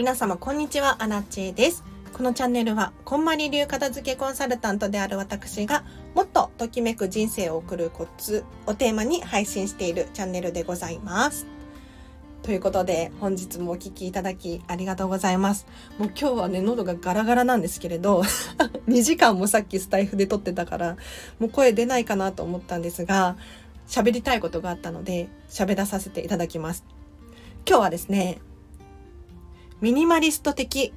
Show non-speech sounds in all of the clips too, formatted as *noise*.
皆様こんにちは、アナチェです。このチャンネルは、こんまり流片付けコンサルタントである私が、もっとときめく人生を送るコツをテーマに配信しているチャンネルでございます。ということで、本日もお聴きいただきありがとうございます。もう今日はね、喉がガラガラなんですけれど、*laughs* 2時間もさっきスタイフで撮ってたから、もう声出ないかなと思ったんですが、喋りたいことがあったので、喋らさせていただきます。今日はですね、ミニマリスト的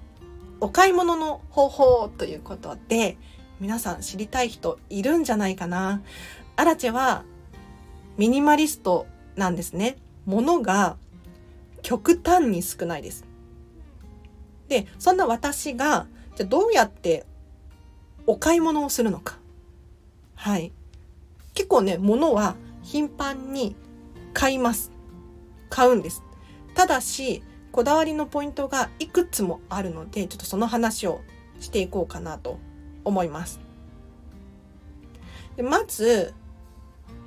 お買い物の方法ということで、皆さん知りたい人いるんじゃないかな。アラチェはミニマリストなんですね。物が極端に少ないです。で、そんな私が、じゃどうやってお買い物をするのか。はい。結構ね、物は頻繁に買います。買うんです。ただし、こだわりのポイントがいくつもあるので、ちょっとその話をしていこうかなと思います。でまず、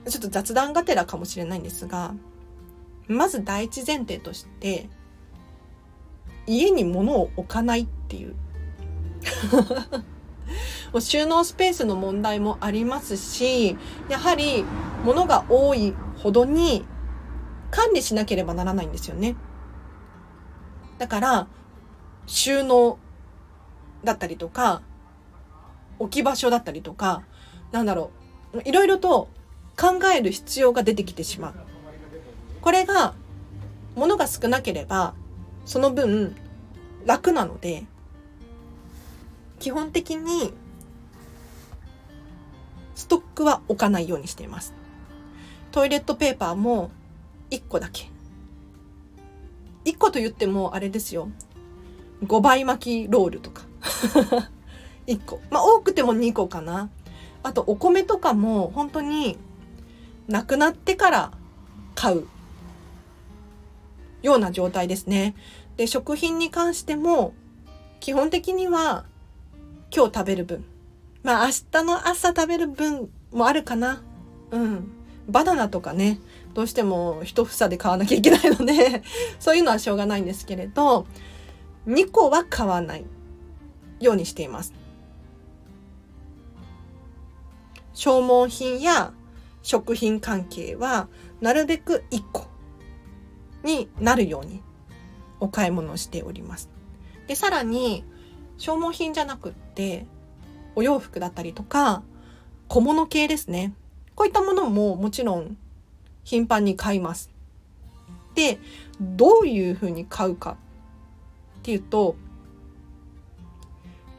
ちょっと雑談がてらかもしれないんですが、まず第一前提として、家に物を置かないっていう。*laughs* もう収納スペースの問題もありますし、やはり物が多いほどに管理しなければならないんですよね。だから、収納だったりとか、置き場所だったりとか、なんだろう、いろいろと考える必要が出てきてしまう。これが、物が少なければ、その分、楽なので、基本的に、ストックは置かないようにしています。トイレットペーパーも1個だけ。1個と言ってもあれですよ。5倍巻きロールとか。*laughs* 1個。まあ多くても2個かな。あとお米とかも本当になくなってから買うような状態ですね。で、食品に関しても基本的には今日食べる分。まあ明日の朝食べる分もあるかな。うん。バナナとかね、どうしても一房で買わなきゃいけないので、*laughs* そういうのはしょうがないんですけれど、2個は買わないようにしています。消耗品や食品関係はなるべく1個になるようにお買い物をしております。で、さらに消耗品じゃなくってお洋服だったりとか小物系ですね。こういったものももちろん頻繁に買います。で、どういうふうに買うかっていうと、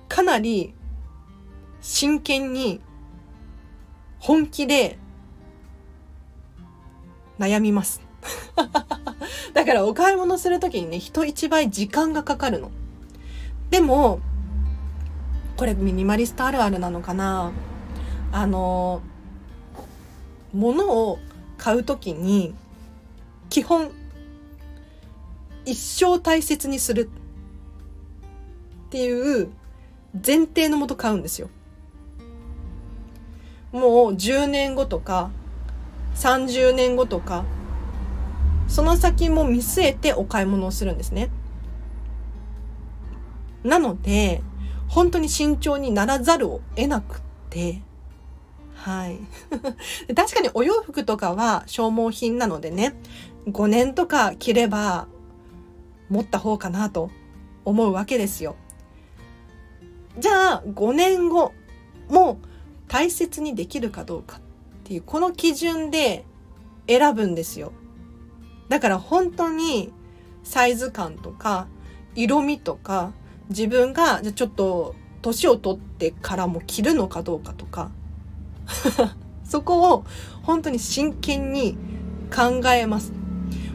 かなり真剣に本気で悩みます。*laughs* だからお買い物するときにね、人一倍時間がかかるの。でも、これミニマリストあるあるなのかなあの、物を買うときに、基本、一生大切にするっていう前提のもと買うんですよ。もう10年後とか30年後とかその先も見据えてお買い物をするんですね。なので本当に慎重にならざるを得なくってはい。*laughs* 確かにお洋服とかは消耗品なのでね5年とか着れば持った方かなと思うわけですよ。じゃあ5年後も大切にできるかどうかっていうこの基準で選ぶんですよ。だから本当にサイズ感とか色味とか自分がじゃちょっと年を取ってからも着るのかどうかとか *laughs* そこを本当に真剣に考えます。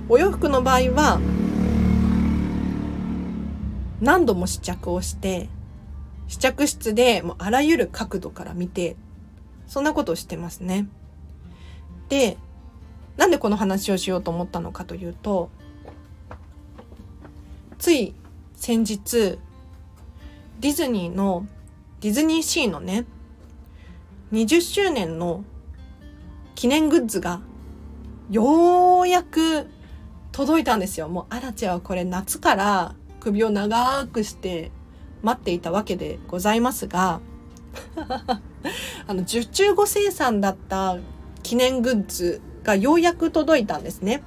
お洋服の場合は何度も試着をして試着室でもうあらゆる角度から見てそんなことをしてますね。でなんでこの話をしようと思ったのかというとつい先日ディズニーのディズニーシーのね20周年の記念グッズがようやく届いたんですよ。もうアラチェはこれ夏から首を長くして待っていたわけでございますが *laughs* あの受注後生産だった記念グッズがようやく届いたんですね。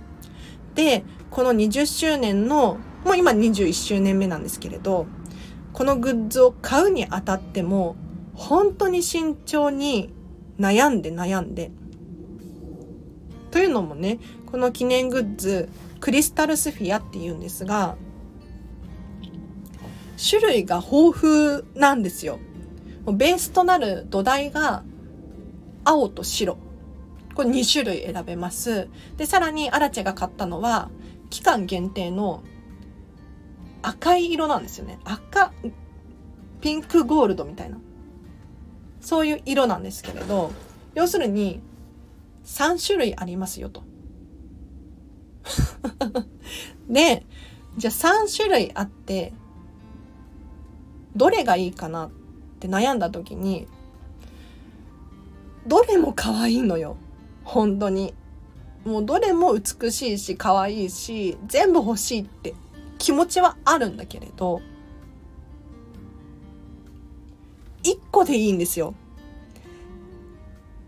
でこの20周年のもう今21周年目なんですけれどこのグッズを買うにあたっても本当に慎重に悩んで悩んで。というのもねこの記念グッズクリスタルスフィアっていうんですが種類が豊富なんですよ。ベースとなる土台が青と白。これ2種類選べます。で、さらにアラチェが買ったのは期間限定の赤い色なんですよね。赤、ピンクゴールドみたいな。そういう色なんですけれど、要するに3種類ありますよと。*laughs* で、じゃあ3種類あって、どれがいいかなって悩んだ時に、どれも可愛いのよ。本当に。もうどれも美しいし可愛いし、全部欲しいって気持ちはあるんだけれど、一個でいいんですよ。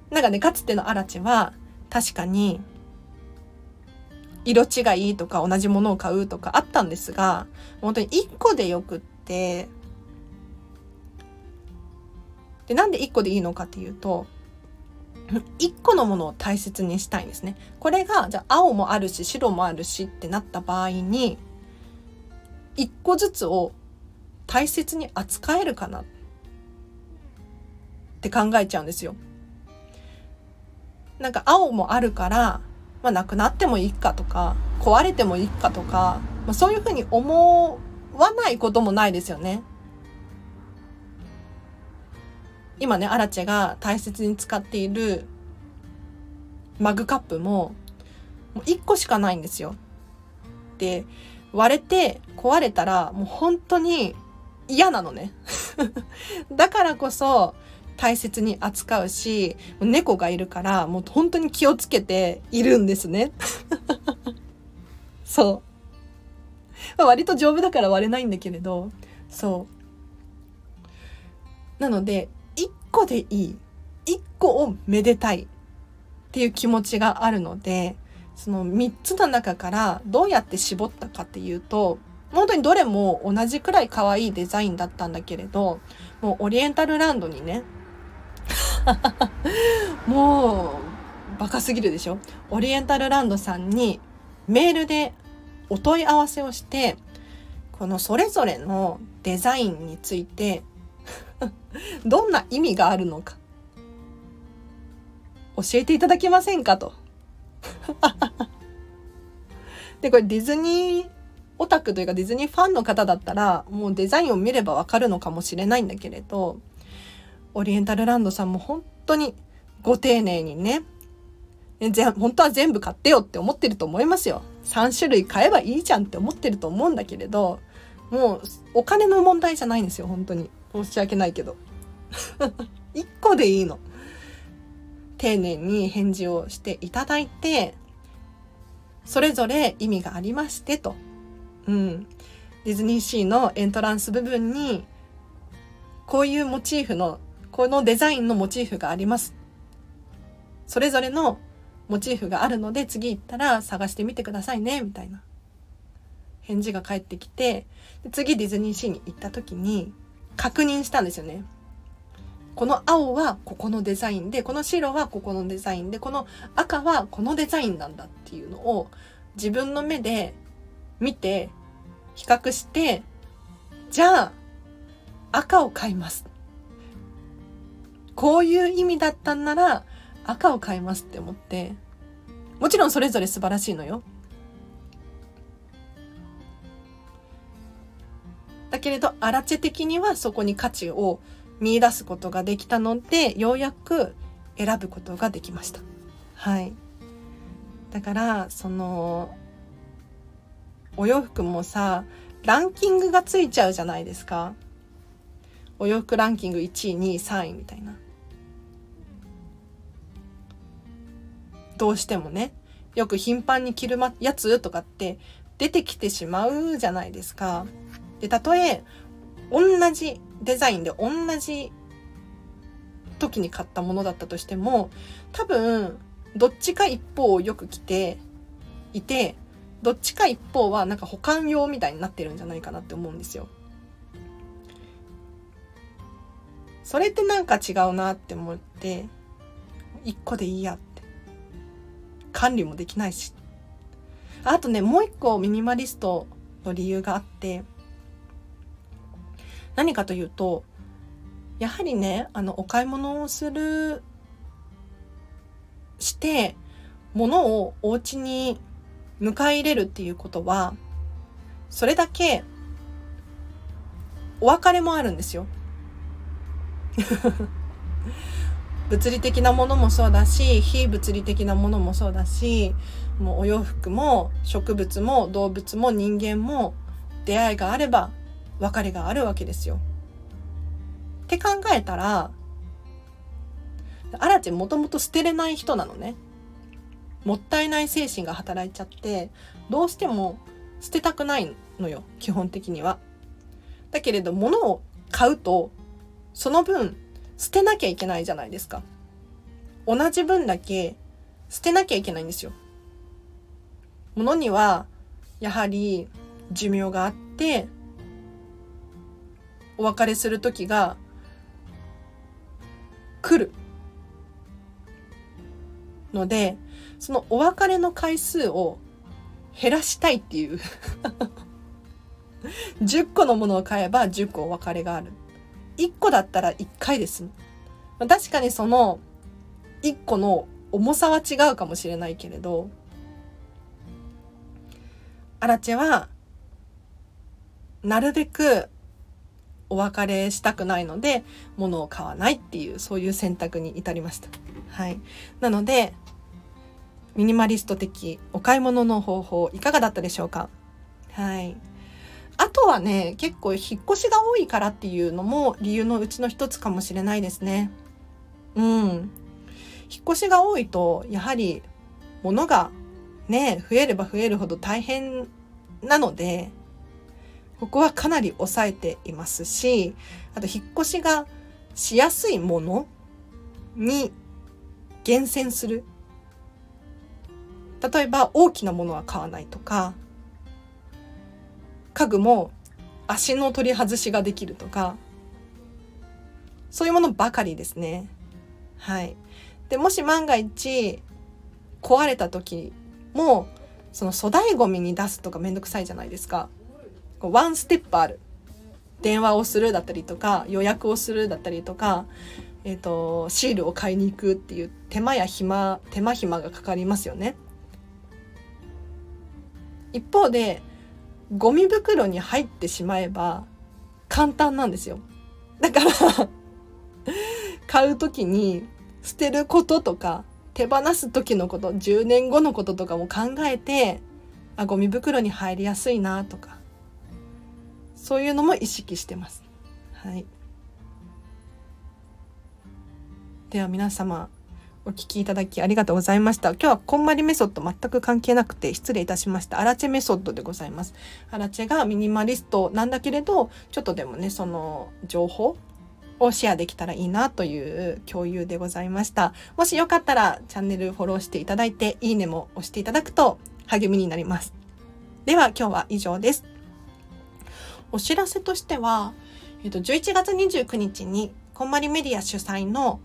なんかね、かつてのアラチは、確かに、色違いとか同じものを買うとかあったんですが、本当に一個でよくって、で、なんで1個でいいのかっていうと、1個のものを大切にしたいんですね。これが、じゃあ青もあるし白もあるしってなった場合に、1個ずつを大切に扱えるかなっって考えちゃうんですよ。なんか青もあるから、まあなくなってもいいかとか、壊れてもいいかとか、まあ、そういうふうに思わないこともないですよね。今ね、アラチェが大切に使っているマグカップも、もう1個しかないんですよ。で、割れて壊れたらもう本当に嫌なのね。*laughs* だからこそ大切に扱うし、猫がいるからもう本当に気をつけているんですね。*laughs* そう。まあ、割と丈夫だから割れないんだけれど、そう。なので、一個でいい。1個をめでたいっていう気持ちがあるので、その3つの中からどうやって絞ったかっていうと、本当にどれも同じくらい可愛いデザインだったんだけれど、もうオリエンタルランドにね、もうバカすぎるでしょ？オリエンタルランドさんにメールでお問い合わせをして、このそれぞれのデザインについて *laughs* どんな意味があるのか教えていただけませんかと。*laughs* で、これディズニーオタクというかディズニーファンの方だったらもうデザインを見ればわかるのかもしれないんだけれど、オリエンタルランドさんも本当にご丁寧にね、本当は全部買ってよって思ってると思いますよ。3種類買えばいいじゃんって思ってると思うんだけれど、もうお金の問題じゃないんですよ、本当に。申し訳ないけど。*laughs* 1個でいいの。丁寧に返事をしていただいて、それぞれ意味がありましてと。うん。ディズニーシーのエントランス部分に、こういうモチーフの、このデザインのモチーフがあります。それぞれのモチーフがあるので次行ったら探してみてくださいね、みたいな。返事が返ってきて、次ディズニーシーに行った時に、確認したんですよね。この青はここのデザインで、この白はここのデザインで、この赤はこのデザインなんだっていうのを自分の目で見て、比較して、じゃあ赤を買います。こういう意味だったんなら赤を買いますって思って、もちろんそれぞれ素晴らしいのよ。だけれど、アラチェ的にはそこに価値を見出すことができたので、ようやく選ぶことができました。はい。だから、その、お洋服もさ、ランキングがついちゃうじゃないですか。お洋服ランキング1位、2位、3位みたいな。どうしてもね。よく頻繁に着るやつとかって出てきてしまうじゃないですか。で、たとえ同じデザインで同じ時に買ったものだったとしても多分どっちか一方をよく着ていてどっちか一方はなんか保管用みたいになってるんじゃないかなって思うんですよ。それってなんか違うなって思って一個でいいやっ管理もできないしあとねもう一個ミニマリストの理由があって何かというとやはりねあのお買い物をするして物をお家に迎え入れるっていうことはそれだけお別れもあるんですよ。物理的なものもそうだし非物理的なものもそうだしもうお洋服も植物も動物も人間も出会いがあれば別れがあるわけですよ。って考えたらアラチもともと捨てれない人なのね。もったいない精神が働いちゃってどうしても捨てたくないのよ基本的には。だけれど物を買うとその分捨てなきゃいけないじゃないですか。同じ分だけ捨てなきゃいけないんですよ。物にはやはり寿命があってお別れする時が来るのでそのお別れの回数を減らしたいっていう *laughs* 10個のものを買えば10個お別れがある1個だったら1回です。確かにその1個の重さは違うかもしれないけれどアラチェはなるべくお別れしたくないので物を買わないっていうそういう選択に至りました。はい、なのでミニマリスト的お買い物の方法いかがだったでしょうか？はい。あとはね結構引っ越しが多いからっていうのも理由のうちの一つかもしれないですね。うん引っ越しが多いとやはり物がね増えれば増えるほど大変なのでここはかなり抑えていますしあと引っ越しがしやすいものに厳選する例えば大きなものは買わないとか家具も足の取り外しができるとかそういうものばかりですね。はい。でもし万が一壊れた時もその粗大ごみに出すとかめんどくさいじゃないですか。こうワンステップある。電話をするだったりとか予約をするだったりとか、えーとシールを買いに行くっていう手間や暇手間暇がかかりますよね。一方でゴミ袋に入ってしまえば簡単なんですよだから *laughs* 買う時に捨てることとか手放す時のこと10年後のこととかも考えてあゴミ袋に入りやすいなとかそういうのも意識してます。はい、では皆様お聞きいただきありがとうございました。今日はこんまりメソッド全く関係なくて失礼いたしました。アラチェメソッドでございます。アラチェがミニマリストなんだけれど、ちょっとでもね、その情報をシェアできたらいいなという共有でございました。もしよかったらチャンネルフォローしていただいて、いいねも押していただくと励みになります。では今日は以上です。お知らせとしては、えっと、11月29日にこんまりメディア主催の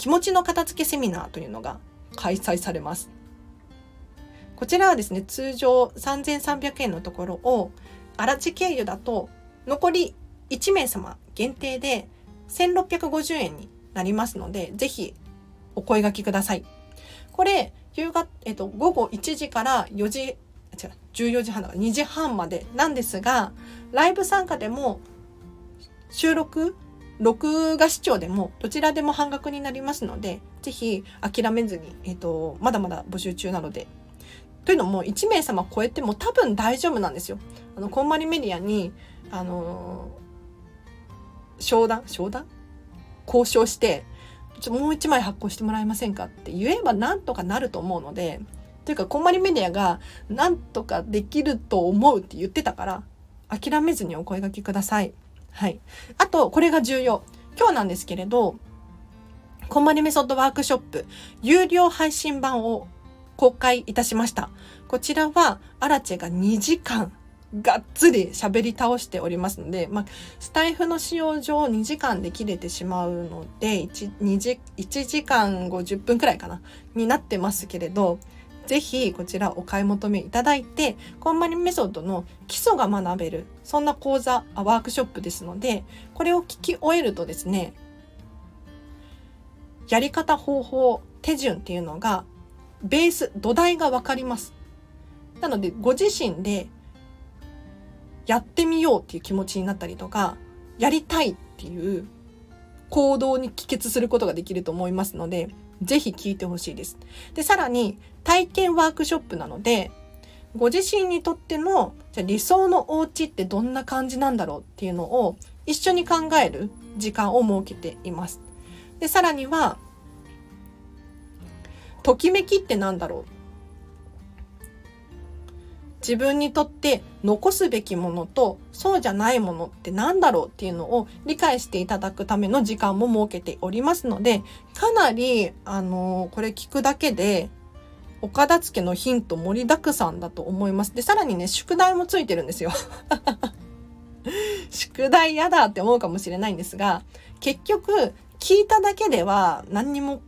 気持ちの片付けセミナーというのが開催されます。こちらはですね、通常3300円のところを、荒地経由だと残り1名様限定で1650円になりますので、ぜひお声がけください。これ、夕方、えっと、午後1時から4時、違う、14時半だから2時半までなんですが、ライブ参加でも収録録画視聴でもどちらでも半額になりますので、ぜひ諦めずに、えっ、ー、と、まだまだ募集中なので。というのも、1名様超えても多分大丈夫なんですよ。あの、こんまりメディアに、あのー、商談？商談？交渉して、ちょもう1枚発行してもらえませんかって言えばなんとかなると思うので、というか、こんまりメディアが、なんとかできると思うって言ってたから、諦めずにお声掛けください。はい。あと、これが重要。今日なんですけれど、こんまりメソッドワークショップ、有料配信版を公開いたしました。こちらは、アラチェが2時間がっつり喋り倒しておりますので、まあ、スタイフの使用上2時間で切れてしまうので1、2時、1時間50分くらいかな、になってますけれど、ぜひこちらお買い求めいただいて、コンマリメソッドの基礎が学べる、そんな講座、ワークショップですので、これを聞き終えるとですね、やり方、方法、手順っていうのが、ベース、土台がわかります。なので、ご自身でやってみようっていう気持ちになったりとか、やりたいっていう行動に帰結することができると思いますので、ぜひ聞いてほしいです。で、さらに体験ワークショップなので、ご自身にとってのじゃ理想のお家ってどんな感じなんだろうっていうのを一緒に考える時間を設けています。で、さらには、ときめきってなんだろう自分にとって残すべきものとそうじゃないものって何だろうっていうのを理解していただくための時間も設けておりますのでかなりあのこれ聞くだけでお片付けのヒント盛りだくさんだと思います。で、さらにね、宿題もついてるんですよ。*laughs* 宿題やだって思うかもしれないんですが、結局、聞いただけでは何にも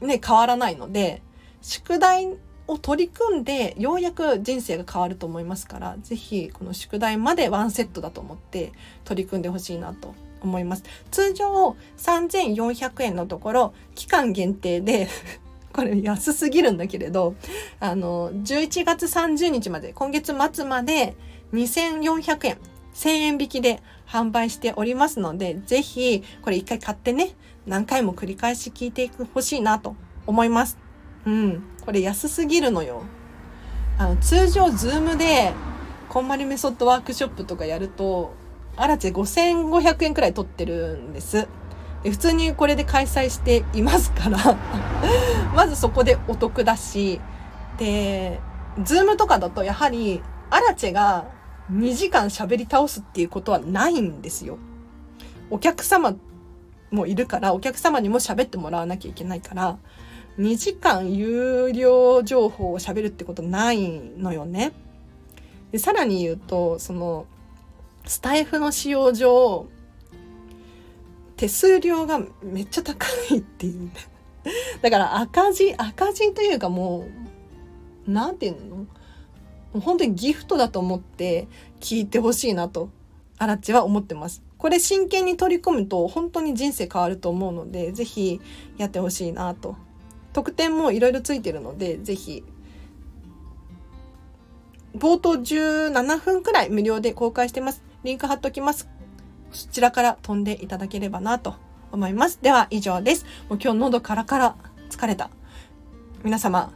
ね、変わらないので、宿題を取り組んでようやく人生が変わると思いますから是非この宿題までワンセットだと思って取り組んでほしいなと思います通常3400円のところ期間限定で *laughs* これ安すぎるんだけれどあの11月30日まで今月末まで2400円1000円引きで販売しておりますので是非これ一回買ってね何回も繰り返し聞いていくほしいなと思います。うん。これ安すぎるのよ。あの、通常、ズームで、こんまりメソッドワークショップとかやると、あらち5500円くらい取ってるんです。で普通にこれで開催していますから *laughs* まずそこでお得だし、で、ズームとかだとやはり、アラチェが2時間喋り倒すっていうことはないんですよ。お客様もいるから、お客様にも喋ってもらわなきゃいけないから、2時間有料情報を喋るってことないのよね。でさらに言うとそのスタイフの使用上手数料がめっちゃ高いっていう、ね、*laughs* だから赤字赤字というかもう何て言うの？もう本当にギフトだと思って聞いてほしいなとアラチは思ってます。これ真剣に取り組むと本当に人生変わると思うので是非やってほしいなと特典もいろいろついてるので、ぜひ、冒頭17分くらい無料で公開してます。リンク貼っときます。そちらから飛んでいただければなと思います。では以上です。もう今日喉カラカラ疲れた。皆様、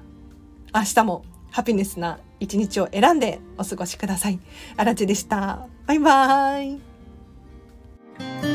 明日もハピネスな一日を選んでお過ごしください。あらちでした。バイバーイ。